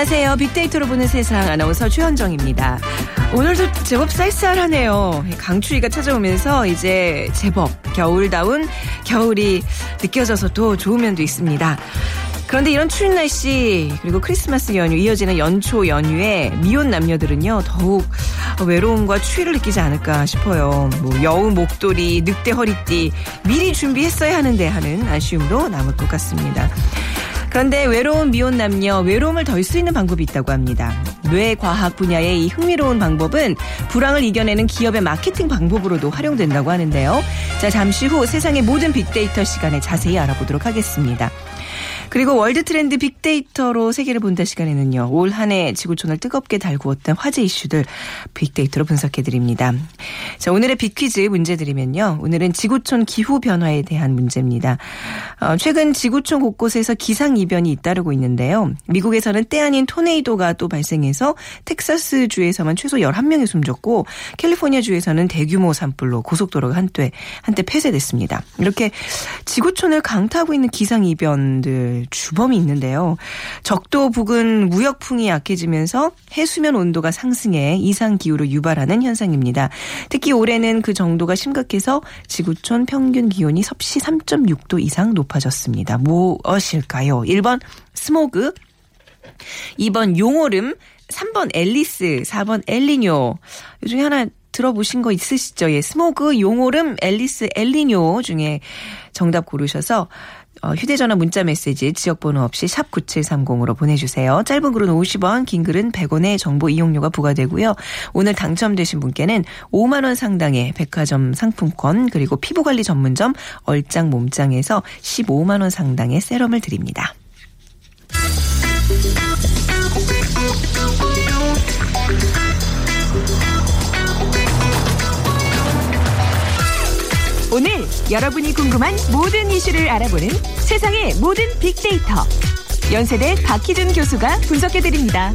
안녕하세요. 빅데이터로 보는 세상 아나운서 최현정입니다. 오늘도 제법 쌀쌀하네요. 강추위가 찾아오면서 이제 제법 겨울다운 겨울이 느껴져서 또 좋은 면도 있습니다. 그런데 이런 추운 날씨 그리고 크리스마스 연휴 이어지는 연초 연휴에 미혼 남녀들은요 더욱 외로움과 추위를 느끼지 않을까 싶어요. 뭐 여우 목도리, 늑대 허리띠 미리 준비했어야 하는데 하는 아쉬움도 남을 것 같습니다. 그런데 외로운 미혼 남녀 외로움을 덜 수 있는 방법이 있다고 합니다. 뇌과학 분야의 이 흥미로운 방법은 불황을 이겨내는 기업의 마케팅 방법으로도 활용된다고 하는데요. 자 잠시 후 세상의 모든 빅데이터 시간에 자세히 알아보도록 하겠습니다. 그리고 월드 트렌드 빅데이터로 세계를 본다 시간에는요. 올 한 해 지구촌을 뜨겁게 달구었던 화제 이슈들 빅데이터로 분석해 드립니다. 자, 오늘의 빅퀴즈 문제 드리면요. 오늘은 지구촌 기후 변화에 대한 문제입니다. 어, 최근 지구촌 곳곳에서 기상 이변이 잇따르고 있는데요. 미국에서는 때 아닌 토네이도가 또 발생해서 텍사스 주에서만 최소 11명이 숨졌고 캘리포니아 주에서는 대규모 산불로 고속도로가 한때 한때 폐쇄됐습니다. 이렇게 지구촌을 강타하고 있는 기상 이변들 주범이 있는데요. 적도 부근 무역풍이 약해지면서 해수면 온도가 상승해 이상 기후를 유발하는 현상입니다. 특히 올해는 그 정도가 심각해서 지구촌 평균 기온이 섭씨 3.6도 이상 높아졌습니다. 무엇일까요? 1번 스모그, 2번 용오름, 3번 앨리스, 4번 엘니뇨. 이 중에 하나 들어보신 거 있으시죠? 예, 스모그, 용오름, 앨리스, 엘니뇨 중에 정답 고르셔서 어, 휴대전화 문자 메시지 지역번호 없이 샵 9730으로 보내주세요. 짧은 글은 50원, 긴 글은 100원의 정보 이용료가 부과되고요. 오늘 당첨되신 분께는 5만 원 상당의 백화점 상품권 그리고 피부관리 전문점 얼짱 몸짱에서 15만 원 상당의 세럼을 드립니다. 오늘 여러분이 궁금한 모든 이슈를 알아보는 세상의 모든 빅데이터. 연세대 박희준 교수가 분석해드립니다.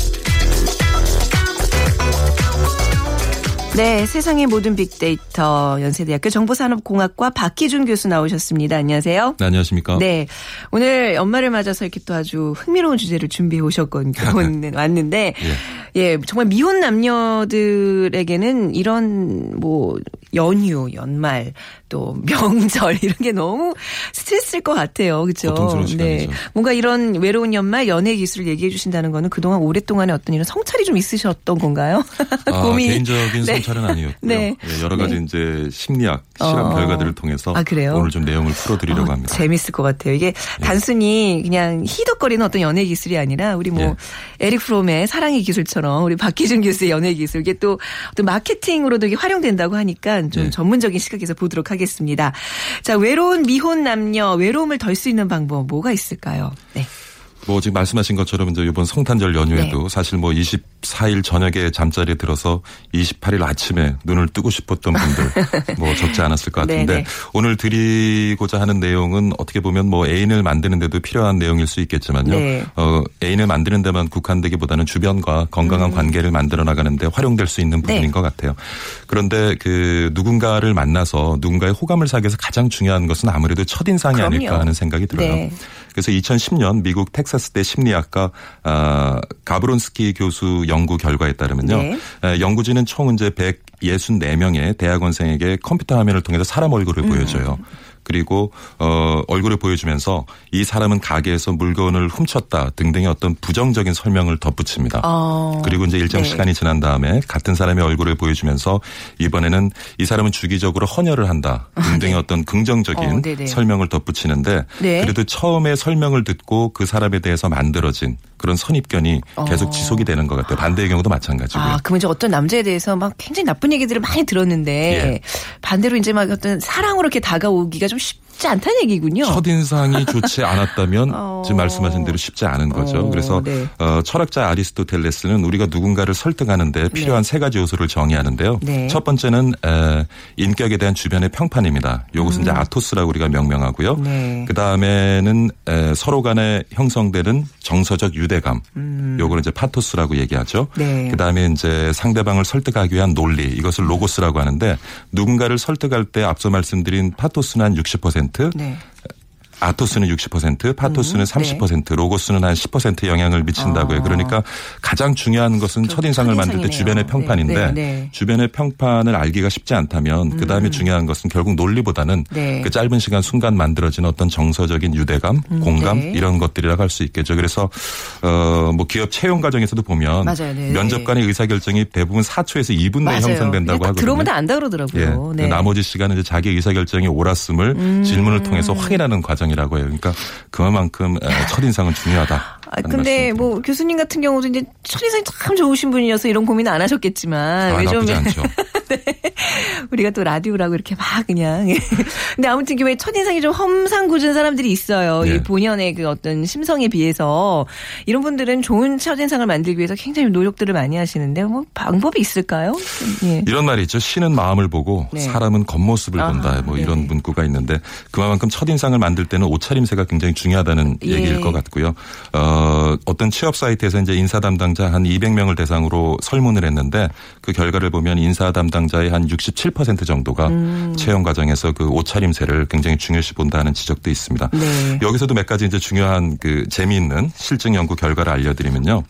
네, 세상의 모든 빅데이터 연세대학교 정보산업공학과 박희준 교수 나오셨습니다. 안녕하세요. 네, 안녕하십니까? 네. 오늘 연말을 맞아서 이렇게 또 아주 흥미로운 주제를 준비해 오셨건 왔는데 예. 예, 정말 미혼 남녀들에게는 이런 뭐 연휴, 연말 또 명절 이런 게 너무 스트레스일 것 같아요. 그렇죠? 시간이죠. 뭔가 이런 외로운 연말 연애 기술을 얘기해 주신다는 거는 그동안 오랫동안의 어떤 이런 성찰이 좀 있으셨던 건가요? 아, 고민이. 개인적인 네. 성찰은 아니었고요. 네. 예, 여러 가지 네. 이제 심리학 실험 어. 결과들을 통해서 아, 그래요? 오늘 좀 내용을 풀어드리려고 어, 합니다. 재밌을 것 같아요. 이게 단순히 그냥 희덕거리는 어떤 연애 기술이 아니라 우리 뭐 예. 에릭 프롬의 사랑의 기술처럼 우리 박기준 교수의 연애 기술 이게 또 어떤 마케팅으로도 이게 활용된다고 하니까 좀 예. 전문적인 시각에서 보도록 하겠습니다. 자, 외로운 미혼 남녀 외로움을 덜 수 있는 방법 뭐가 있을까요? 네. 뭐 지금 말씀하신 것처럼 이제 이번 성탄절 연휴에도 네. 사실 뭐 24일 저녁에 잠자리에 들어서 28일 아침에 눈을 뜨고 싶었던 분들 뭐 적지 않았을 것 같은데 네, 네. 오늘 드리고자 하는 내용은 어떻게 보면 뭐 애인을 만드는데도 필요한 내용일 수 있겠지만요. 네. 어, 애인을 만드는 데만 국한되기보다는 주변과 건강한 관계를 만들어 나가는데 활용될 수 있는 부분인 음. 네. 것 같아요. 그런데 그 누군가를 만나서 누군가의 호감을 사기 위해서 가장 중요한 것은 아무래도 첫인상이 그럼요. 아닐까 하는 생각이 들어요. 네. 그래서 2010년 미국 텍사스대 심리학과 아, 가브론스키 교수 연구 결과에 따르면요. 네. 에, 연구진은 총 이제 164명의 대학원생에게 컴퓨터 화면을 통해서 사람 얼굴을 음. 보여줘요. 그리고 어 얼굴을 보여주면서 이 사람은 가게에서 물건을 훔쳤다 등등의 어떤 부정적인 설명을 덧붙입니다. 어. 그리고 이제 일정 네. 시간이 지난 다음에 같은 사람의 얼굴을 보여주면서 이번에는 이 사람은 주기적으로 헌혈을 한다 등등의 어떤 긍정적인 어, 네네. 설명을 덧붙이는데 네. 그래도 처음에 설명을 듣고 그 사람에 대해서 만들어진 그런 선입견이 계속 어. 지속이 되는 것 같아요. 반대의 경우도 마찬가지고요. 아, 그러면 이제 어떤 남자에 대해서 막 굉장히 나쁜 얘기들을 많이 들었는데 예. 반대로 이제 막 어떤 사랑으로 이렇게 다가오기가 좀 yazmış. 쉽지 않다는 얘기군요. 첫인상이 좋지 않았다면 어. 지금 말씀하신 대로 쉽지 않은 거죠. 어, 그래서 네. 어, 철학자 아리스토텔레스는 우리가 누군가를 설득하는데 필요한 세 가지 요소를 정의하는데요. 네. 첫 번째는 에, 인격에 대한 주변의 평판입니다. 요것은 이제 아토스라고 우리가 명명하고요. 음. 네. 그 다음에는 서로 간에 형성되는 정서적 유대감. 요거는 이제 파토스라고 얘기하죠. 음. 네. 그 다음에 이제 상대방을 설득하기 위한 논리. 이것을 로고스라고 하는데 누군가를 설득할 때 앞서 말씀드린 파토스는 한 60%, 네. 에토스는 60%, 파토스는 음, 30%, 로고스는 한 10% 영향을 미친다고요. 어. 그러니까 가장 중요한 것은 첫인상을 만들 때. 주변의 평판인데 네, 네. 주변의 평판을 알기가 쉽지 않다면 그 다음에 중요한 것은 결국 논리보다는 네. 그 짧은 시간 순간 만들어지는 어떤 정서적인 유대감, 공감 네. 이런 것들이라고 할 수 있겠죠. 그래서 어뭐 기업 채용 과정에서도 보면 맞아요. 네. 면접관의 의사결정이 대부분 4초에서 2분 내에. 형성된다고 그냥 딱 하거든요. 들어오면 다 안다 예. 그러더라고요. 그 네. 음. 나머지 시간은 이제 자기 의사결정이 옳았음을 질문을 통해서 확인하는 과정 이라고 해요. 그러니까 그만큼 에, 첫인상은 중요하다. 아, 근데 뭐 교수님 같은 경우도 이제 첫인상이 참 좋으신 분이어서 이런 고민 안 하셨겠지만 아, 왜좀 나쁘지 않죠. 우리가 또 라디오라고 이렇게 막 그냥. 근데 아무튼 왜 첫인상이 좀 험상궂은 사람들이 있어요. 예. 이 본연의 그 어떤 심성에 비해서 이런 분들은 좋은 첫인상을 만들기 위해서 굉장히 노력들을 많이 하시는데 뭐 방법이 있을까요? 예. 이런 말이 있죠. 신은 마음을 보고 네. 사람은 겉모습을 아하, 본다. 뭐 이런 네. 문구가 있는데 그만큼 첫인상을 만들 때는 옷차림새가 굉장히 중요하다는 예. 얘기일 것 같고요. 어, 어떤 취업 사이트에서 이제 인사 담당자 한 200명을 대상으로 설문을 했는데 그 결과를 보면 인사 담당자의 한 67% 정도가 음. 채용 과정에서 그 옷차림새를 굉장히 중요시 본다는 지적도 있습니다. 네. 여기서도 몇 가지 이제 중요한 그 재미있는 실증 연구 결과를 알려드리면요.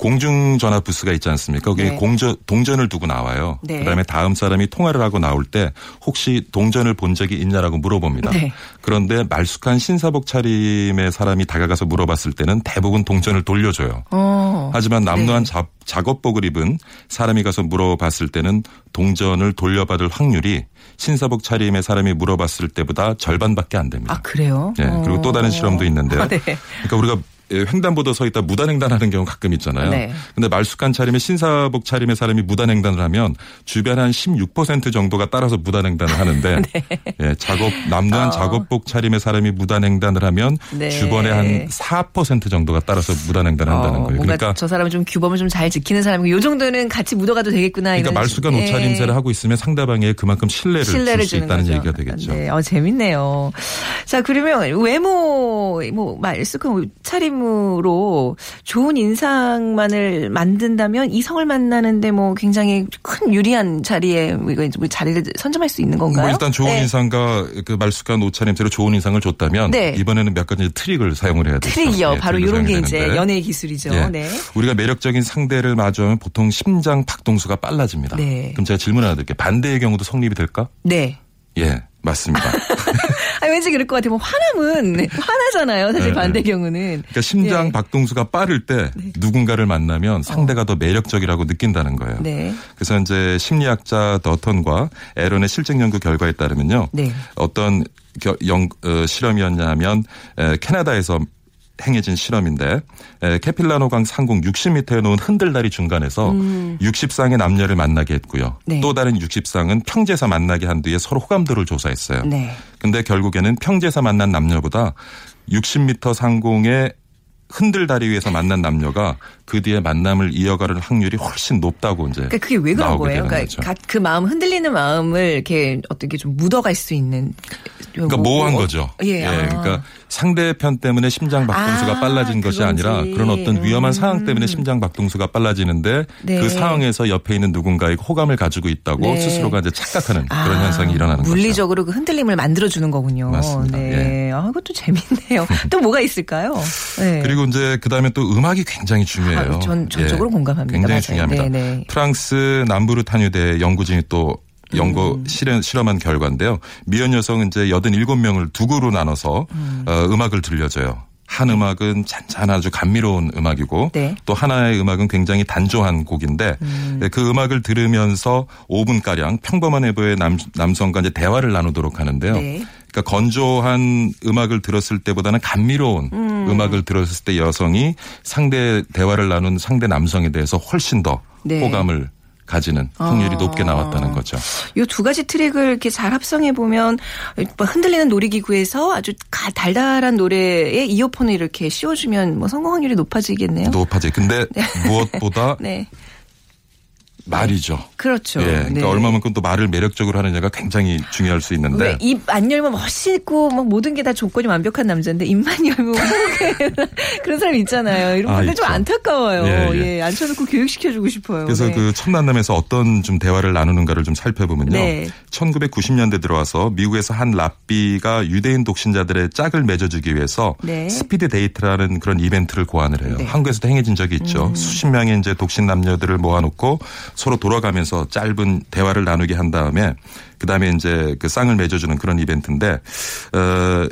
공중전화 부스가 있지 않습니까? 거기에 네. 공전, 동전을 두고 나와요. 네. 그다음에 다음 사람이 통화를 하고 나올 때 혹시 동전을 본 적이 있냐라고 물어봅니다. 네. 그런데 말쑥한 신사복 차림의 사람이 다가가서 물어봤을 때는 대부분 동전을 돌려줘요. 어. 하지만 남루한 네. 자- 작업복을 입은 사람이 가서 물어봤을 때는 동전을 돌려받을 확률이 신사복 차림의 사람이 물어봤을 때보다 절반밖에 안 됩니다. 아 그래요? 네, 그리고 또 다른 실험도 있는데요. 아, 네. 그러니까 우리가 횡단보도 서 있다 무단횡단하는 경우 가끔 있잖아요. 네. 근데 말쑥한 차림의 신사복 차림의 사람이 무단횡단을 하면 주변 한 16% 정도가 따라서 무단횡단을 하는데 네. 예, 작업 남루한 작업복 차림의 사람이 무단횡단을 하면 어. 네. 주변에 한 4% 정도가 따라서 무단횡단을 한다는 어, 거예요. 뭔가 그러니까 저 사람은 좀 규범을 좀 잘 지키는 사람이고 요 정도는 같이 묻어가도 되겠구나. 그러니까 말쑥한 예. 옷차림새를 하고 있으면 상대방에게 그만큼 신뢰를, 신뢰를 줄수 주는 있다는 거죠. 얘기가 되겠죠. 네, 어 재밌네요. 자 그러면 외모 뭐 말쑥한 옷차림 으로 좋은 인상만을 만든다면 이성을 만나는데 뭐 굉장히 큰 유리한 자리에 이거 이제 뭐 자리를 선점할 수 있는 건가요? 뭐 일단 좋은 네. 인상과 그 말쑥한 옷차림새로 좋은 인상을 줬다면 네. 이번에는 몇 가지 트릭을 사용을 해야 되죠. 트릭이요. 예, 바로 이런 게 사용해야 이제 되는데. 연애 기술이죠. 예. 네. 우리가 매력적인 상대를 마주하면 보통 심장 박동수가 빨라집니다. 네. 그럼 제가 질문 하나 드릴게요. 반대의 경우도 성립이 될까? 네. 예, 맞습니다. 아 왠지 그럴 것 같아요. 뭐 화남은 화나잖아요. 사실 네, 반대 네. 경우는. 그러니까 심장 네. 박동수가 빠를 때 누군가를 만나면 상대가 더 매력적이라고 느낀다는 거예요. 네. 그래서 이제 심리학자 더턴과 에런의 실증 연구 결과에 따르면요. 네. 어떤 겨- 영- 어, 실험이었냐면 에, 캐나다에서 행해진 실험인데 에, 캐필라노강 상공 60m에 놓은 흔들다리 중간에서 60쌍의 남녀를 만나게 했고요. 음. 네. 또 다른 60쌍은 평지에서 만나게 한 뒤에 서로 호감도를 조사했어요. 네. 근데 결국에는 평지에서 만난 남녀보다 60m 상공의 흔들다리 위에서 만난 남녀가 그 뒤에 만남을 이어가는 확률이 훨씬 높다고 이제 그러니까 그게 왜 그런 거예요? 그러니까. 가- 그 마음 흔들리는 마음을 이렇게 어떻게 좀 묻어갈 수 있는. 그러니까 뭐- 모호한 뭐- 거죠. 예. 아. 그러니까 상대편 때문에 심장 박동수가 아, 빨라진 것이 그건지. 아니라 그런 어떤 위험한 음. 상황 때문에 심장 박동수가 빨라지는데 네. 그 상황에서 옆에 있는 누군가에게 호감을 가지고 있다고 네. 스스로가 이제 착각하는 그런 아, 현상이 일어나는 거죠. 물리적으로 그 흔들림을 만들어 주는 거군요. 맞습니다. 네. 아, 그것도 재밌네요. 또 뭐가 있을까요? 네. 그리고 이제 그 다음에 또 음악이 굉장히 중요해요. 아, 전 전적으로 예. 공감합니다. 굉장히 맞아요. 중요합니다. 네, 네. 프랑스 남부르타뉴대 연구진이 또 연구 음. 실험, 실험한 결과인데요. 미연 여성은 이제 87명을 두 그룹으로 나눠서 음. 어, 음악을 들려줘요. 한 음악은 잔잔 아주 감미로운 음악이고 네. 또 하나의 음악은 굉장히 단조한 곡인데 네, 그 음악을 들으면서 5분 가량 평범한 외부의 남, 남성과 이제 대화를 나누도록 하는데요. 네. 그러니까 건조한 음악을 들었을 때보다는 감미로운 음. 악을 들었을 때 여성이 상대 대화를 나눈 상대 남성에 대해서 훨씬 더 네. 호감을 가지는 확률이 아. 높게 나왔다는 거죠. 이 두 가지 트랙을 이렇게 잘 합성해 보면 뭐 흔들리는 놀이기구에서 아주 가- 달달한 노래에 이어폰을 이렇게 씌워주면 뭐 성공 확률이 높아지겠네요. 높아지. 근데 무엇보다 네, 말이죠. 그렇죠. 예, 그러니까 네. 얼마만큼 또 말을 매력적으로 하느냐가 굉장히 중요할 수 있는데 왜 입 안 열면 멋있고 막 모든 게 다 조건이 완벽한 남자인데 입만 열면 그런 사람 있잖아요. 이런 아, 분들 좀 있죠. 안타까워요. 예, 예, 예. 앉혀놓고 교육시켜주고 싶어요. 그래서 네. 그 첫 만남에서 어떤 좀 대화를 나누는가를 좀 살펴보면요. 네. 1990년대 들어와서 미국에서 한 랍비가 유대인 독신자들의 짝을 맺어주기 위해서 네. speed date라는 그런 이벤트를 고안을 해요. 네. 한국에서도 행해진 적이 있죠. 음. 수십 명의 이제 독신 남녀들을 모아놓고 서로 돌아가면서 짧은 대화를 나누게 한 다음에 그 다음에 이제 그 쌍을 맺어주는 그런 이벤트인데 어.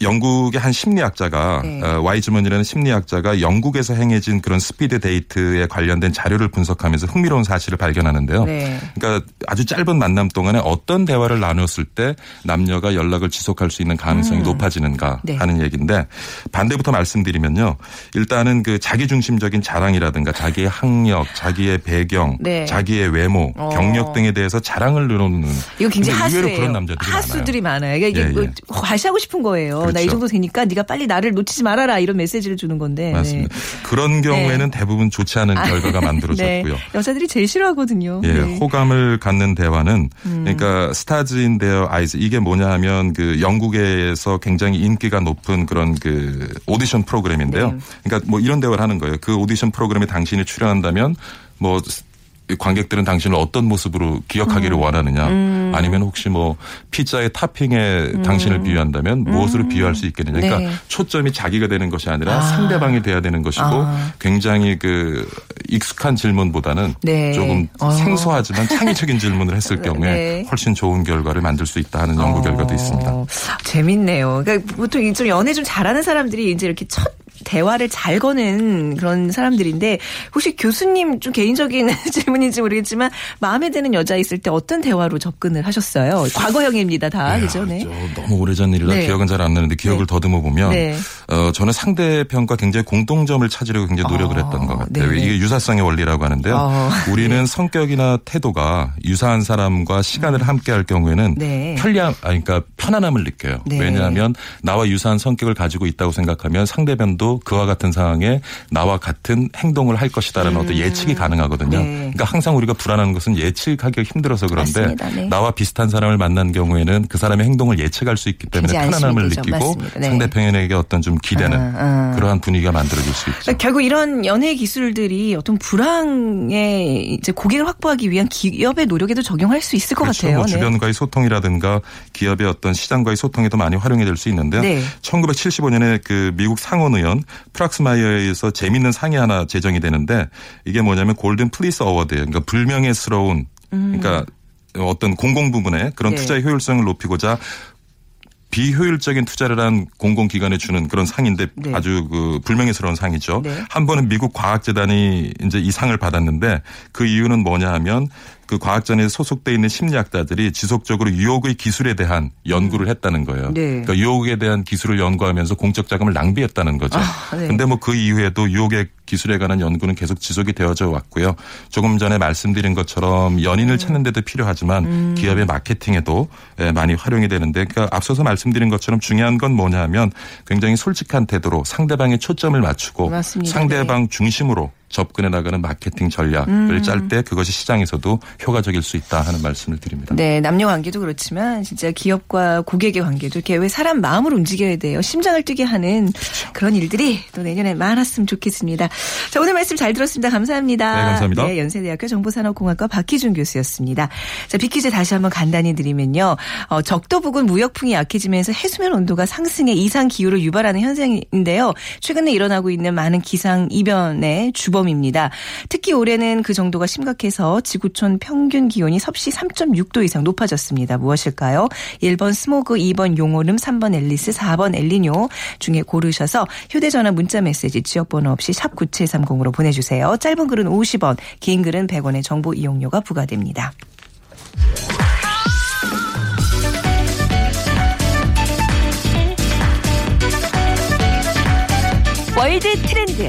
영국의 한 심리학자가 네. 어, 와이즈먼이라는 심리학자가 영국에서 행해진 그런 speed date에 관련된 자료를 분석하면서 흥미로운 사실을 발견하는데요. 네. 그러니까 아주 짧은 만남 동안에 어떤 대화를 나눴을 때 남녀가 연락을 지속할 수 있는 가능성이 높아지는가 음. 네. 하는 얘기인데 반대부터 말씀드리면요. 일단은 그 자기중심적인 자랑이라든가 자기의 학력, 자기의 배경, 네. 자기의 외모, 어. 경력 등에 대해서 자랑을 늘어놓는 이거 굉장히 하수예요. 의외로 그런 남자들이 하수들이 많아요. 이게, 이게 예, 뭐 예. 과시하고 싶은 거예요. 나이 그렇죠. 정도 되니까 네가 빨리 나를 놓치지 말아라 이런 메시지를 주는 건데. 맞습니다. 네. 그런 경우에는 대부분 좋지 않은 결과가 네. 만들어졌고요. 여자들이 제일 싫어하거든요. 예, 네. 음. 호감을 갖는 대화는 그러니까 Stars in Their Eyes 이게 뭐냐 하면 그 영국에서 굉장히 인기가 높은 그런 그 오디션 프로그램인데요. 네. 그러니까 뭐 이런 대화를 하는 거예요. 그 오디션 프로그램에 당신이 출연한다면 뭐 관객들은 당신을 어떤 모습으로 기억하기를 음. 원하느냐 아니면 혹시 뭐 피자의 타핑에 당신을 비유한다면 무엇으로 비유할 수 있겠느냐 그러니까 음. 네. 초점이 자기가 되는 것이 아니라 아. 상대방이 돼야 되는 것이고 아. 굉장히 그 익숙한 질문보다는 네. 조금 어. 생소하지만 창의적인 질문을 했을 경우에 네. 훨씬 좋은 결과를 만들 수 있다 하는 연구 결과도 있습니다. 어, 재밌네요. 그러니까 보통 이좀 연애 좀 잘하는 사람들이 이제 이렇게 첫 대화를 잘 거는 그런 사람들인데 혹시 교수님 좀 개인적인 질문인지 모르겠지만 마음에 드는 여자 있을 때 어떤 대화로 접근을 하셨어요? 과거형입니다, 다 그죠? 네. 저 너무 오래전 일이라 네. 기억은 잘 안 나는데 기억을 네. 더듬어 보면 네. 어, 저는 상대편과 굉장히 공통점을 찾으려고 굉장히 노력을 아, 했던 것 같아요. 네네. 이게 유사성의 원리라고 하는데요. 아, 우리는 성격이나 태도가 유사한 사람과 시간을 함께할 경우에는 네. 편리함, 아 그러니까 편안함을 느껴요. 네. 왜냐하면 나와 유사한 성격을 가지고 있다고 생각하면 상대편도 그와 같은 상황에 나와 같은 행동을 할 것이다라는 어떤 예측이 가능하거든요. 음. 네. 그러니까 항상 우리가 불안한 것은 예측하기가 힘들어서 그런데. 네. 나와 비슷한 사람을 만난 경우에는 그 사람의 행동을 예측할 수 있기 때문에 편안함을 되죠. 느끼고. 네. 상대편에게 어떤 좀 기대는 아, 아. 그러한 분위기가 만들어질 수 있죠. 그러니까 결국 이런 연애 기술들이 어떤 불황의 이제 고객을 확보하기 위한 기업의 노력에도 적용할 수 있을 것 그렇죠. 같아요. 뭐 네. 주변과의 소통이라든가 기업의 어떤 시장과의 소통에도 많이 활용이 될 수 있는데요. 네. 1975년에 그 미국 상원의원 프락스마이어에서 재밌는 상이 하나 제정이 되는데 이게 뭐냐면 Golden Fleece Award 그러니까 불명예스러운 그러니까 어떤 공공 부분에 그런 음. 네. 투자의 효율성을 높이고자 비효율적인 투자를 한 공공기관에 주는 그런 상인데 네. 아주 그 불명예스러운 상이죠. 네. 한 번은 미국 과학재단이 이제 이 상을 받았는데 그 이유는 뭐냐 하면 그 과학전에 소속돼 있는 심리학자들이 지속적으로 유혹의 기술에 대한 연구를 했다는 거예요. 네. 그러니까 유혹에 대한 기술을 연구하면서 공적 자금을 낭비했다는 거죠. 아, 네. 근데 뭐 그 이후에도 유혹의 기술에 관한 연구는 계속 지속이 되어져 왔고요. 조금 전에 말씀드린 것처럼 연인을 음. 찾는 데도 필요하지만 기업의 마케팅에도 예, 많이 활용이 되는데 그러니까 앞서서 말씀드린 것처럼 중요한 건 뭐냐 하면 굉장히 솔직한 태도로 상대방의 초점을 맞추고 맞습니다. 네. 상대방 중심으로 접근해 나가는 마케팅 전략을 음. 짤때 그것이 시장에서도 효과적일 수 있다 하는 말씀을 드립니다. 네, 남녀 관계도 그렇지만 진짜 기업과 고객의 관계도 이렇게 왜 사람 마음을 움직여야 돼요. 심장을 뛰게 하는 그런 일들이 또 내년에 많았으면 좋겠습니다. 자, 오늘 말씀 잘 들었습니다. 감사합니다. 네, 감사합니다. 네, 연세대학교 정보산업공학과 박희준 교수였습니다. 자, 비키즈 다시 한번 간단히 드리면요. 어, 적도 부근 무역풍이 약해지면서 해수면 온도가 상승해 이상 기후를 유발하는 현상인데요. 최근에 일어나고 있는 많은 기상 이변의 주범 범입니다. 특히 올해는 그 정도가 심각해서 지구촌 평균 기온이 섭씨 3.6도 이상 높아졌습니다. 무엇일까요? 1번 스모그, 2번 용오름, 3번 엘리스, 4번 엘리뇨 중에 고르셔서 휴대전화 문자 메시지 지역번호 없이 샵 9730으로 보내주세요. 짧은 글은 50원, 긴 글은 100원의 정보 이용료가 부과됩니다. World Trend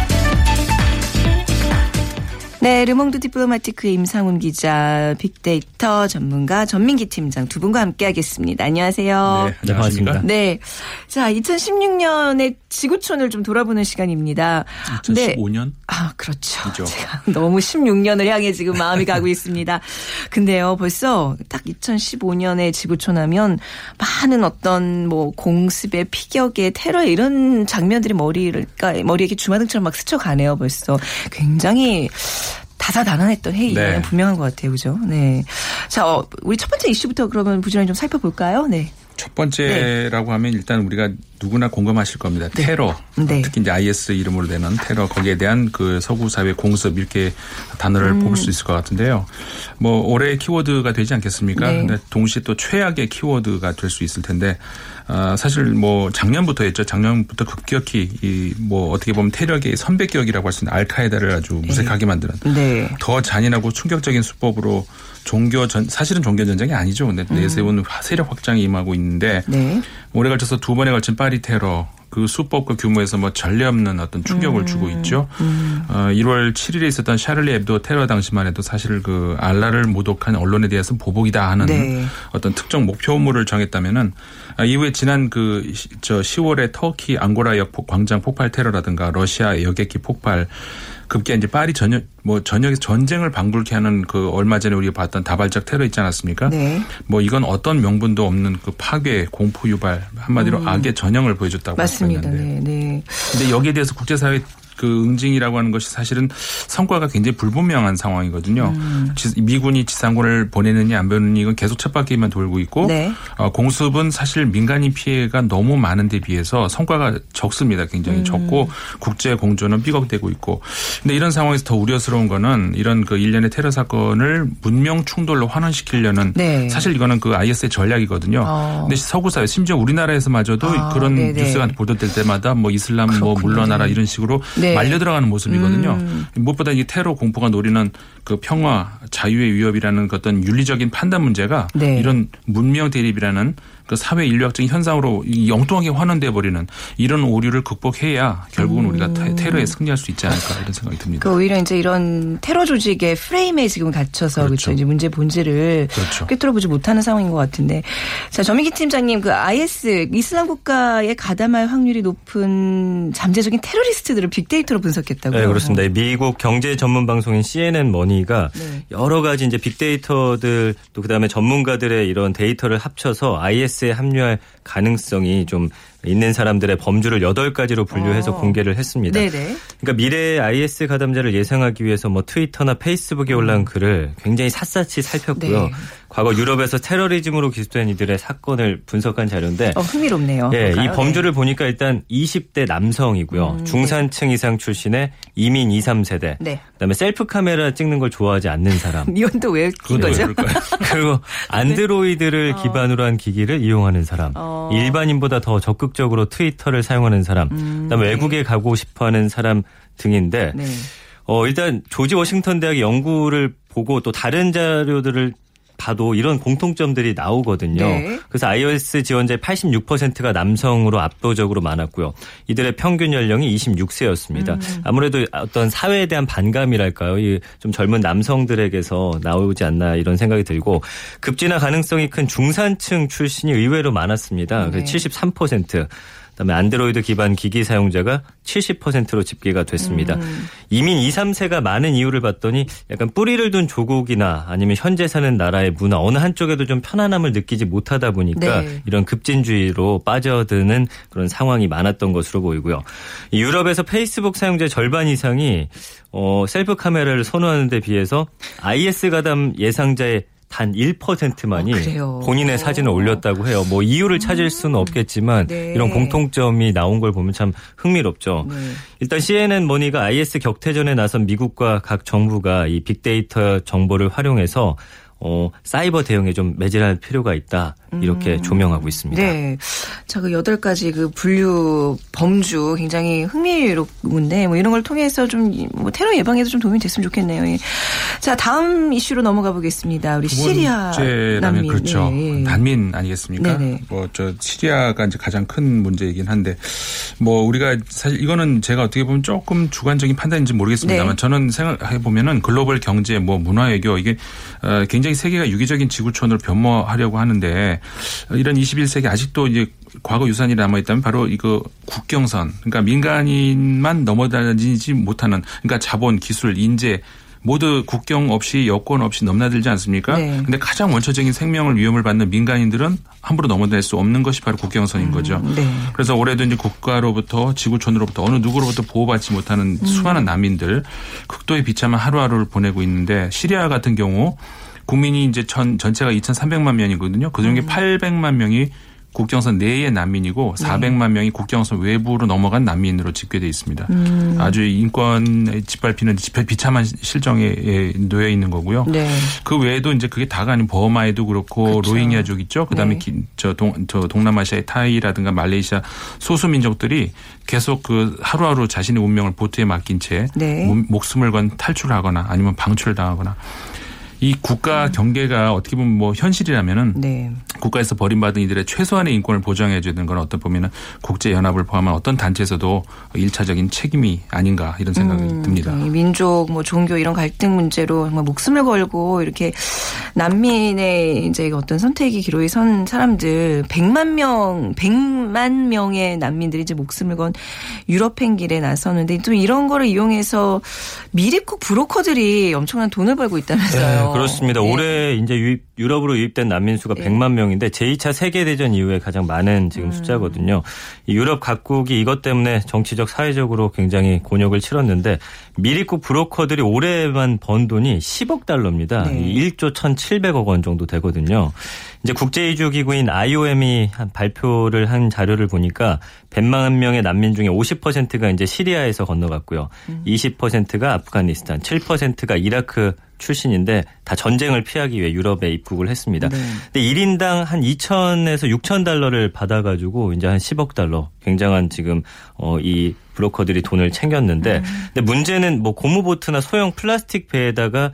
네, 르몽드 디플로마티크 임상훈 기자, 빅데이터 전문가 전민기 팀장 두 분과 함께하겠습니다. 안녕하세요. 네, 안녕하십니까. 네. 자, 2016년의 지구촌을 좀 돌아보는 시간입니다. 네. 2015년? 아, 그렇죠. 그죠. 제가 너무 16년을 향해 지금 마음이 가고 있습니다. 근데요, 벌써 딱 2015년에 지구촌 하면 많은 어떤 뭐 공습의 피격의 테러 이런 장면들이 머리를, 그러니까 머리에 이렇게 주마등처럼 막 스쳐가네요, 벌써. 굉장히 다사다난했던 회의는 네. 분명한 것 같아요, 그죠? 네. 자, 어, 우리 첫 번째 이슈부터 그러면 부지런히 좀 살펴볼까요? 네. 첫 번째라고 하면 일단 우리가 누구나 공감하실 겁니다. 테러. 네. 특히 이제 IS 이름으로 되는 테러 거기에 대한 그 서구 사회 공습 이렇게 단어를 음. 뽑을 수 있을 것 같은데요. 뭐 올해의 키워드가 되지 않겠습니까? 네. 동시에 또 최악의 키워드가 될 수 있을 텐데 아, 사실 뭐 작년부터 했죠. 작년부터 급격히 이 뭐 어떻게 보면 테러의 선배격이라고 할 수 있는 알카에다를 아주 무색하게 만드는 네. 더 잔인하고 충격적인 수법으로 종교 전 사실은 종교 전쟁이 아니죠. 근데 내세운 세력 확장이 임하고 있는데 네. 오래 걸쳐서 두 번에 걸친 파리 테러 그 수법과 규모에서 뭐 전례 없는 어떤 충격을 주고 있죠. 어, 1월 7일에 있었던 샤를리 앱도 테러 당시만 해도 사실 그 알라를 모독한 언론에 대해서 보복이다 하는 네. 어떤 특정 목표물을 정했다면은 아, 이후에 지난 그 저 10월에 터키 앙고라 역 폭- 광장 폭발 테러라든가 러시아 여객기 폭발 급기야 이제 파리 전역 뭐 전역에서 전쟁을 방불케 하는 그 얼마 전에 우리가 봤던 다발적 테러 있지 않았습니까? 네. 뭐 이건 어떤 명분도 없는 그 파괴, 공포 유발 한마디로 악의 전형을 보여줬다고 음. 맞습니다. 네. 네. 근데 여기에 대해서 국제사회 그 응징이라고 하는 것이 사실은 성과가 굉장히 불분명한 상황이거든요. 음. 지- 미군이 지상군을 보내느냐 안 보내느냐 이건 계속 쳇바퀴만 돌고 있고 네. 어, 공습은 사실 민간인 피해가 너무 많은데 비해서 성과가 적습니다. 굉장히 음. 적고 국제 공조는 삐걱대고 있고. 근데 이런 상황에서 더 우려스러운 거는 이런 그 일련의 테러 사건을 문명 충돌로 환원시키려는 네. 사실 이거는 그 IS의 전략이거든요. 어. 근데 서구 사회 심지어 우리나라에서마저도 아, 그런 네네. 뉴스가 보도될 때마다 뭐 이슬람 뭐 그렇군요. 물러나라 이런 식으로 네. 말려 들어가는 모습이거든요. 음. 무엇보다 이 테러 공포가 노리는 그 평화, 자유의 위협이라는 그 어떤 윤리적인 판단 문제가 네. 이런 문명 대립이라는 그 사회 인류학적인 현상으로 이 영통하게 환원돼 버리는 이런 오류를 극복해야 결국은 우리가 테- 테러에 승리할 수 있지 않을까 이런 생각이 듭니다. 그 오히려 이제 이런 테러 조직의 프레임에 지금 갇혀서 그렇죠. 그렇죠. 이제 문제 본질을 그렇죠. 꿰뚫어보지 못하는 상황인 것 같은데 자 전민기 팀장님 그 IS 이슬람 국가에 가담할 확률이 높은 잠재적인 테러리스트들을 빅데이터로 분석했다고요? 네, 그렇습니다. 미국 경제 전문 방송인 CNN 머니가 네. 여러 가지 이제 빅데이터들 또 그다음에 전문가들의 이런 데이터를 합쳐서 IS 에 합류할 가능성이 좀 있는 사람들의 범주를 8가지로 분류해서 어. 공개를 했습니다. 네네. 그러니까 미래의 IS 가담자를 예상하기 위해서 뭐 트위터나 페이스북에 올라온 글을 굉장히 샅샅이 살폈고요. 네. 과거 유럽에서 테러리즘으로 기소된 이들의 사건을 분석한 자료인데 어, 흥미롭네요. 예, 볼까요? 이 범주를 보니까 일단 20대 남성이고요. 음, 중산층 이상 출신의 이민 2, 3세대. 네. 그다음에 셀프 카메라 찍는 걸 좋아하지 않는 사람. 네. 미혼도 왜낀 그건 왜 거죠? 그럴까요? 그리고 안드로이드를 기반으로 한 기기를 이용하는 사람. 어. 일반인보다 더 적극 적으로 트위터를 사용하는 사람. 그다음에 네. 외국에 가고 싶어 하는 사람 등인데 네. 어, 일단 조지 워싱턴 대학 연구를 보고 또 다른 자료들을 봐도 이런 공통점들이 나오거든요. 네. 그래서 iOS 지원자의 86%가 남성으로 압도적으로 많았고요. 이들의 평균 연령이 26세였습니다. 음. 아무래도 어떤 사회에 대한 반감이랄까요? 이 좀 젊은 남성들에게서 나오지 않나 이런 생각이 들고 급진화 가능성이 큰 중산층 출신이 의외로 많았습니다. 네. 73%. 그다음에 안드로이드 기반 기기 사용자가 70%로 집계가 됐습니다. 음. 이민 2, 3세가 많은 이유를 봤더니 약간 뿌리를 둔 조국이나 아니면 현재 사는 나라의 문화 어느 한쪽에도 좀 편안함을 느끼지 못하다 보니까 네. 이런 급진주의로 빠져드는 그런 상황이 많았던 것으로 보이고요. 이 유럽에서 페이스북 사용자 절반 이상이 어, 셀프 카메라를 선호하는 데 비해서 IS 가담 예상자의 단 1%만이 어? 본인의 사진을 올렸다고 해요. 뭐 이유를 찾을 수는 없겠지만 네. 이런 공통점이 나온 걸 보면 참 흥미롭죠. 네. 일단 CNN 머니가 IS 격퇴전에 나선 미국과 각 정부가 이 빅데이터 정보를 활용해서 어, 사이버 대응에 좀 매진할 필요가 있다. 이렇게 조명하고 있습니다. 네. 자, 그 여덟 가지 그 분류 범주 굉장히 흥미로운데 뭐 이런 걸 통해서 좀 뭐 테러 예방에도 좀 도움이 됐으면 좋겠네요. 예. 자, 다음 이슈로 넘어가 보겠습니다. 우리 두 시리아 난민. 그렇죠. 네. 난민 아니겠습니까? 네네. 뭐저 시리아가 이제 가장 큰 문제이긴 한데 뭐 우리가 사실 이거는 제가 어떻게 보면 조금 주관적인 판단인지 모르겠습니다만 네. 저는 생각해 보면은 글로벌 경제 뭐 문화 외교 이게 어, 굉장히 세계가 유기적인 지구촌으로 변모하려고 하는데 이런 21세기 아직도 이제 과거 유산이 남아 있다면 바로 이거 국경선 그러니까 민간인만 넘어다니지 못하는 그러니까 자본, 기술, 인재 모두 국경 없이 여권 없이 넘나들지 않습니까? 네. 근데 가장 원초적인 생명을 위험을 받는 민간인들은 함부로 넘어날 수 없는 것이 바로 국경선인 거죠. 네. 그래서 올해도 이제 국가로부터 지구촌으로부터 어느 누구로부터 보호받지 못하는 수많은 난민들 극도의 비참한 하루하루를 보내고 있는데 시리아 같은 경우 국민이 이제 전 전체가 2,300만 명이거든요. 그 중에 800만 명이 국경선 내의 난민이고 400만 명이 국경선 외부로 넘어간 난민으로 집계돼 있습니다. 아주 인권의 짓밟히는 비- 비참한 실정에 놓여 있는 거고요. 네. 그 외에도 이제 그게 다가 아닌 버마에도 그렇고 그렇죠. 로힝야족 있죠. 그다음에 네. 기- 저, 동, 저 동남아시아의 타이라든가 말레이시아 소수 민족들이 계속 그 하루하루 자신의 운명을 보트에 맡긴 채 네. 몸- 목숨을 건 탈출하거나 아니면 방출을 당하거나 이 국가 경계가 어떻게 보면 뭐 현실이라면은 네. 국가에서 버림받은 이들의 최소한의 인권을 보장해줘야 되는 건 어떤 보면은 국제 연합을 포함한 어떤 단체에서도 일차적인 책임이 아닌가 이런 생각이 듭니다. 이 민족, 뭐 종교 이런 갈등 문제로 정말 목숨을 걸고 이렇게 난민의 이제 어떤 선택이 기로에 선 사람들 100만 명, 100만 명의 난민들이 이제 목숨을 건 유럽 행길에 나서는데 또 이런 거를 이용해서 미립국 브로커들이 엄청난 돈을 벌고 있다면서요. 네, 그렇습니다. 네. 올해 이제 유입, 유럽으로 유입된 난민 수가 네. 100만 명 인데 제2차 세계대전 이후에 가장 많은 지금 음. 숫자거든요. 이 유럽 각국이 이것 때문에 정치적 사회적으로 굉장히 곤욕을 치렀는데 미리국 브로커들이 올해만 번 돈이 10억 달러입니다. 네. 이 1조 1,700억 원 정도 되거든요. 이제 국제이주기구인 IOM이 한 발표를 한 자료를 보니까 100만 명의 난민 중에 50%가 이제 시리아에서 건너갔고요. 20%가 아프가니스탄, 7%가 이라크 출신인데 다 전쟁을 피하기 위해 유럽에 입국을 했습니다. 네. 근데 1인당 한 2천에서 6천 달러를 받아 가지고 이제 한 10억 달러 굉장한 지금 어이 브로커들이 돈을 챙겼는데 근데 문제는 뭐 고무보트나 소형 플라스틱 배에다가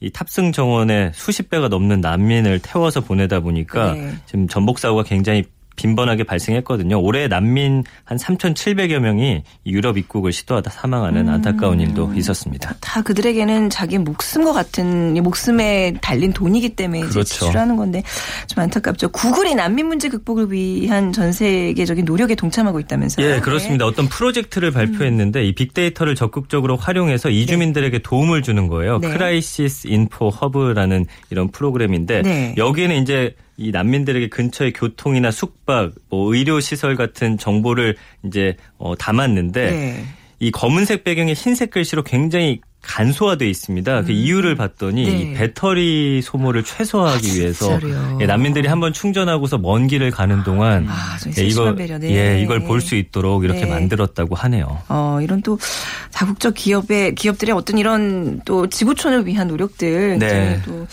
이 탑승 정원에 수십 배가 넘는 난민을 태워서 보내다 보니까 네. 지금 전복 사고가 굉장히 빈번하게 발생했거든요. 올해 난민 한 3,700여 명이 유럽 입국을 시도하다 사망하는 안타까운 일도 있었습니다. 다 그들에게는 자기 목숨과 같은 이 목숨에 달린 돈이기 때문에 이제 그렇죠. 지출하는 건데 좀 안타깝죠. 구글이 난민 문제 극복을 위한 전 세계적인 노력에 동참하고 있다면서요? 예, 그렇습니다. 어떤 프로젝트를 발표했는데 이 빅데이터를 적극적으로 활용해서 이주민들에게 도움을 주는 거예요. 네. Crisis Info Hub라는 이런 프로그램인데 네. 여기에는 이제 이 난민들에게 근처의 교통이나 숙박, 뭐 의료 시설 같은 정보를 이제 어, 담았는데 네. 이 검은색 배경에 흰색 글씨로 굉장히 간소화돼 있습니다. 그 이유를 봤더니 네. 이 배터리 소모를 최소화하기 위해서 진짜로요? 예, 난민들이 한번 충전하고서 먼 길을 가는 동안 아, 좀 예, 배려, 네. 예, 이걸 볼 수 있도록 이렇게 네. 만들었다고 하네요. 어, 이런 또 다국적 기업의 기업들의 어떤 이런 또 지구촌을 위한 노력들 네. 또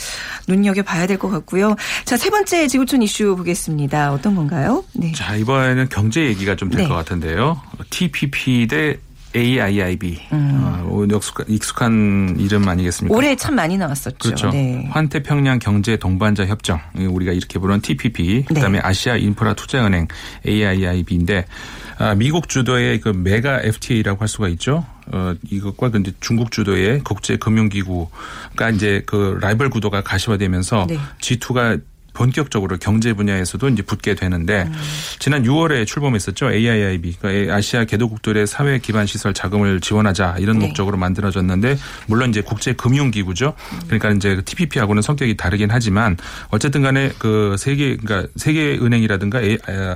눈여겨 봐야 될 것 같고요. 자, 세 번째 지구촌 이슈 보겠습니다. 어떤 건가요? 네. 자, 이번에는 경제 얘기가 좀될 네. 것 같은데요. TPP 대 AIIB. 어, 익숙한, 익숙한 이름 아니겠습니까? 음. 올해 참 많이 나왔었죠. 그렇죠. 네. 환태평양 경제 동반자 협정 우리가 이렇게 부르는 TPP 그다음에 아시아 인프라 투자은행 AIIB인데 아, 미국 주도의 그 메가 FTA라고 할 수가 있죠. 어, 이것과 근데 중국 주도의 국제 금융기구가 이제 그 라이벌 구도가 가시화되면서 네. G2가 본격적으로 경제 분야에서도 이제 붙게 되는데 음. 지난 6월에 출범했었죠 AIIB 그러니까 아시아 개도국들의 사회 기반 시설 자금을 지원하자 이런 네. 목적으로 만들어졌는데 물론 이제 국제 금융 기구죠 그러니까 이제 TPP하고는 성격이 다르긴 하지만 어쨌든 간에 그 세계 그러니까 세계 은행이라든가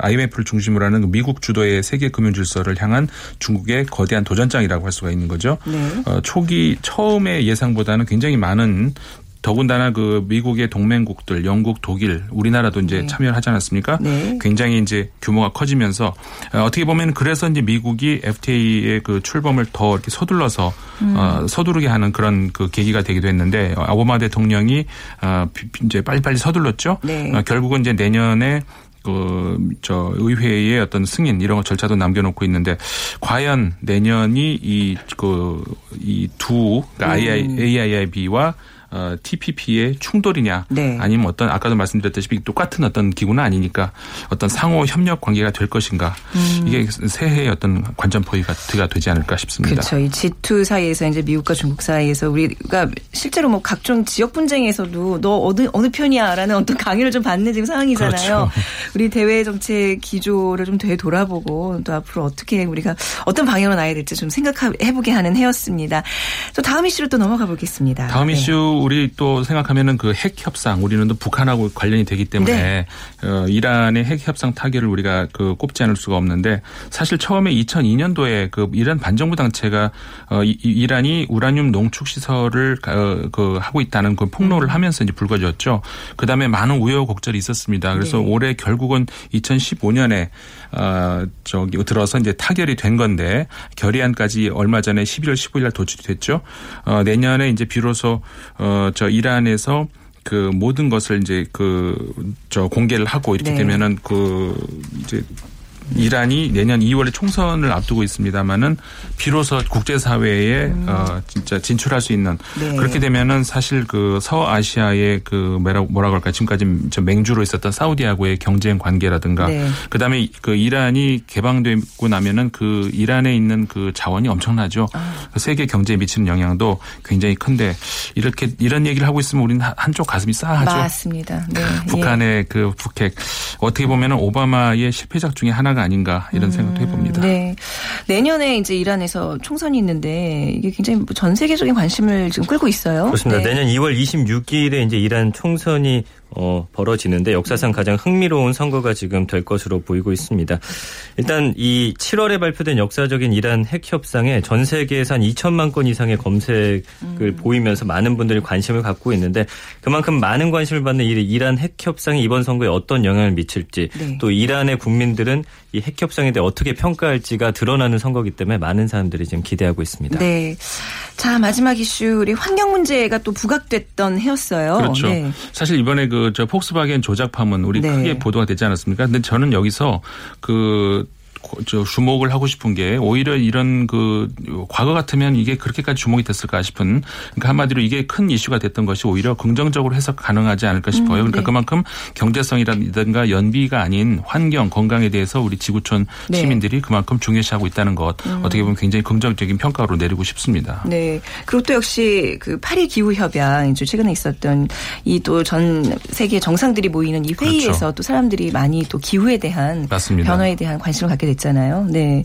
IMF를 중심으로 하는 그 미국 주도의 세계 금융 질서를 향한 중국의 거대한 도전장이라고 할 수가 있는 거죠 네. 어, 초기 처음의 예상보다는 굉장히 많은 더군다나 그 미국의 동맹국들, 영국, 독일, 우리나라도 이제 네. 참여를 하지 않았습니까? 네. 굉장히 이제 규모가 커지면서 어, 어떻게 보면 그래서 이제 미국이 FTA의 그 출범을 더 이렇게 서둘러서 음. 어, 서두르게 하는 그런 그 계기가 되기도 했는데 어, 오바마 대통령이 어, 비- 이제 빨리빨리 서둘렀죠. 네. 어, 결국은 이제 내년에 그, 저, 의회의 어떤 승인, 이런 거 절차도 남겨놓고 있는데, 과연 내년이 이, 그, 이 두, 그러니까 음. AIIB와 어, TPP의 충돌이냐, 네. 아니면 어떤 아까도 말씀드렸다시피 똑같은 어떤 기구는 아니니까 어떤 상호 협력 관계가 될 것인가, 음. 이게 새해의 어떤 관전 포인트가 되지 않을까 싶습니다. 그렇죠. 이 G2 사이에서 이제 미국과 중국 사이에서 우리가 실제로 뭐 각종 지역 분쟁에서도 너 어느 어느 편이야라는 어떤 강의를 좀 받는 지금 상황이잖아요. 그렇죠. 우리 대외 정책 기조를 좀 되돌아보고 또 앞으로 어떻게 우리가 어떤 방향으로 나야 될지 좀 생각해 보게 하는 해였습니다. 또 다음 이슈로 또 넘어가 보겠습니다. 다음 네. 이슈 우리 또 생각하면은 그 핵 협상 우리는 또 북한하고 관련이 되기 때문에 네. 어, 이란의 핵 협상 타결을 우리가 그 꼽지 않을 수가 없는데 사실 처음에 2002년도에 그 이란 반정부 단체가 어, 이, 이- 이란이 우라늄 농축 시설을 어, 그 하고 있다는 그 폭로를 음. 하면서 이제 불거졌죠. 그다음에 많은 우여곡절이 있었습니다. 그래서 네. 올해 결국은 2015년에 어, 저기 들어서 이제 타결이 된 건데 결의안까지 얼마 전에 11월 15일 날 도출이 됐죠. 어, 내년에 이제 비로소 어, 저 이란에서 그 모든 것을 이제 그 저 공개를 하고 이렇게 네. 되면은 그 이제 이란이 내년 2월에 총선을 앞두고 있습니다만은 비로소 국제사회에 어 진짜 진출할 수 있는 음. 네. 그렇게 되면은 사실 그 서아시아의 그 뭐라 뭐라 그럴까 지금까지 저 맹주로 있었던 사우디하고의 경쟁 관계라든가 네. 그다음에 그 이란이 개방되고 나면은 그 이란에 있는 그 자원이 엄청나죠. 아. 그 세계 경제에 미치는 영향도 굉장히 큰데 이렇게 이런 얘기를 하고 있으면 우리는 한- 한쪽 가슴이 싸하죠. 맞습니다. 네. 북한의 그 북핵 어떻게 보면은 오바마의 실패작 중에 하나가 아닌가 이런 생각도 해봅니다. 네. 내년에 이제 이란에서 총선이 있는데 이게 굉장히 전 세계적인 관심을 지금 끌고 있어요. 그렇습니다. 네. 내년 2월 26일에 이제 이란 총선이 어, 벌어지는데 역사상 가장 흥미로운 선거가 지금 될 것으로 보이고 있습니다. 일단 이 7월에 발표된 역사적인 이란 핵 협상에 전 세계에서 한 2천만 건 이상의 검색을 음. 보이면서 많은 분들이 관심을 갖고 있는데 그만큼 많은 관심을 받는 이 이란 핵 협상이 이번 선거에 어떤 영향을 미칠지 네. 또 이란의 국민들은 이 핵 협상에 대해 어떻게 평가할지가 드러나는 선거이기 때문에 많은 사람들이 지금 기대하고 있습니다. 네. 자, 마지막 이슈 우리 환경 문제가 또 부각됐던 해였어요. 그렇죠. 네. 사실 이번에 그저 폭스바겐 조작 파문 우리 네. 크게 보도가 되지 않았습니까? 근데 저는 여기서 그 저 주목을 하고 싶은 게 오히려 이런 그 과거 같으면 이게 그렇게까지 주목이 됐을까 싶은 그러니까 한마디로 이게 큰 이슈가 됐던 것이 오히려 긍정적으로 해석 가능하지 않을까 싶어요. 그러니까 네. 그만큼 경제성이라든가 연비가 아닌 환경 건강에 대해서 우리 지구촌 네. 시민들이 그만큼 중요시하고 있다는 것 어떻게 보면 굉장히 긍정적인 평가로 내리고 싶습니다. 네. 그리고 또 역시 그 파리 기후 협약 이제 최근에 있었던 이 또 전 세계 정상들이 모이는 이 회의에서 그렇죠. 또 사람들이 많이 또 기후에 대한 맞습니다. 변화에 대한 관심을 갖게 됐잖아요. 네.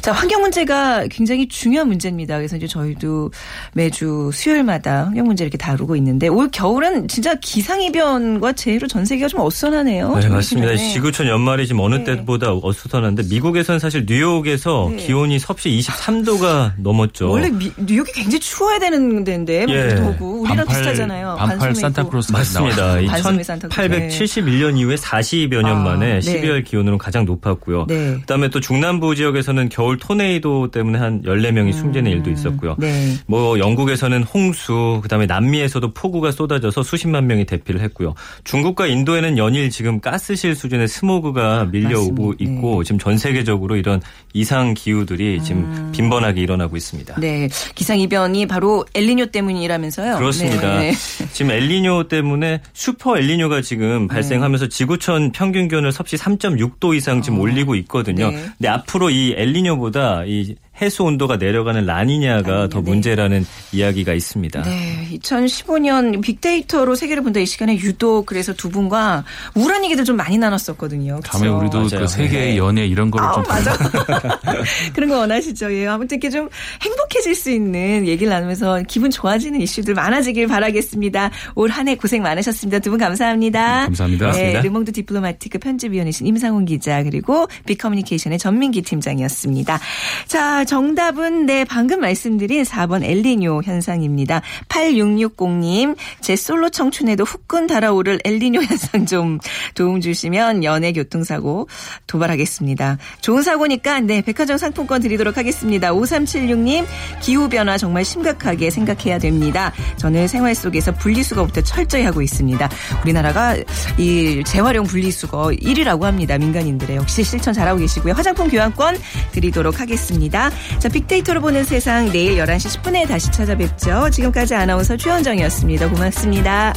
자, 환경 문제가 굉장히 중요한 문제입니다. 그래서 이제 저희도 매주 수요일마다 환경 문제 이렇게 다루고 있는데 올 겨울은 진짜 기상이변과 재해로 전 세계가 좀 어수선하네요. 네, 좀 맞습니다. 요즘에. 지구촌 연말이 지금 어느 네. 때보다 어수선한데 미국에서는 사실 뉴욕에서 네. 기온이 섭씨 23도가 넘었죠. 원래 미- 뉴욕이 굉장히 추워야 되는 데인데 뭐 예. 더고 우리랑 비슷하잖아요. 반팔 반소매 입고. 산타크로스 맞습니다. 이 반소매 산타크로스. 1871년 이후에 40여 년 아, 만에 네. 12월 기온으로는 가장 높았고요. 네. 그다음에 또 중남부 지역에서는 겨울 토네이도 때문에 한 14명이 숨지는 일도 있었고요. 네. 뭐 영국에서는 홍수, 그다음에 남미에서도 폭우가 쏟아져서 수십만 명이 대피를 했고요. 중국과 인도에는 연일 지금 가스실 수준의 스모그가 밀려오고 맞습니다. 있고 지금 전 세계적으로 이런 이상 기후들이 지금 빈번하게 일어나고 있습니다. 음. 네. 기상 이변이 바로 엘리뇨 때문이라면서요. 그렇습니다. 네. 지금 엘리뇨 때문에 슈퍼 엘리뇨가 지금 네. 발생하면서 지구촌 평균 기온을 섭씨 3.6도 이상 지금 올리고 있거든요. 네. 근데 앞으로 이 엘리뇨보다 이 해수 온도가 내려가는 라니냐가 라니냐, 더 네. 문제라는 이야기가 있습니다. 네, 2015년 빅데이터로 세계를 본다 이 시간에 유독 그래서 두 분과 우울한 얘기들 좀 많이 나눴었거든요. 다음에 그쵸? 우리도 맞아요. 그 세계의 네. 연애 이런 거를 아, 좀 맞아. 그런 거 원하시죠? 예. 아무튼 이렇게 좀 행복해질 수 있는 얘기를 나누면서 기분 좋아지는 이슈들 많아지길 바라겠습니다. 올 한 해 고생 많으셨습니다. 두 분 감사합니다. 감사합니다. 네, 고맙습니다. 르몽드 디플로마티크 편집위원이신 임상훈 기자 그리고 빅커뮤니케이션의 전민기 팀장이었습니다. 자, 정답은 네, 방금 말씀드린 4번 엘리뇨 현상입니다. 8660님, 제 솔로 청춘에도 후끈 달아오를 엘리뇨 현상 좀 도움 주시면 연애 교통사고 도발하겠습니다. 좋은 사고니까 네, 백화점 상품권 드리도록 하겠습니다. 5376님, 기후변화 정말 심각하게 생각해야 됩니다. 저는 생활 속에서 분리수거부터 철저히 하고 있습니다. 우리나라가 이 재활용 분리수거 1위라고 합니다. 민간인들의 역시 실천 잘하고 계시고요. 화장품 교환권 드리도록 하겠습니다. 자, 빅데이터로 보는 세상 내일 11시 10분에 다시 찾아뵙죠. 지금까지 아나운서 최원정이었습니다. 고맙습니다.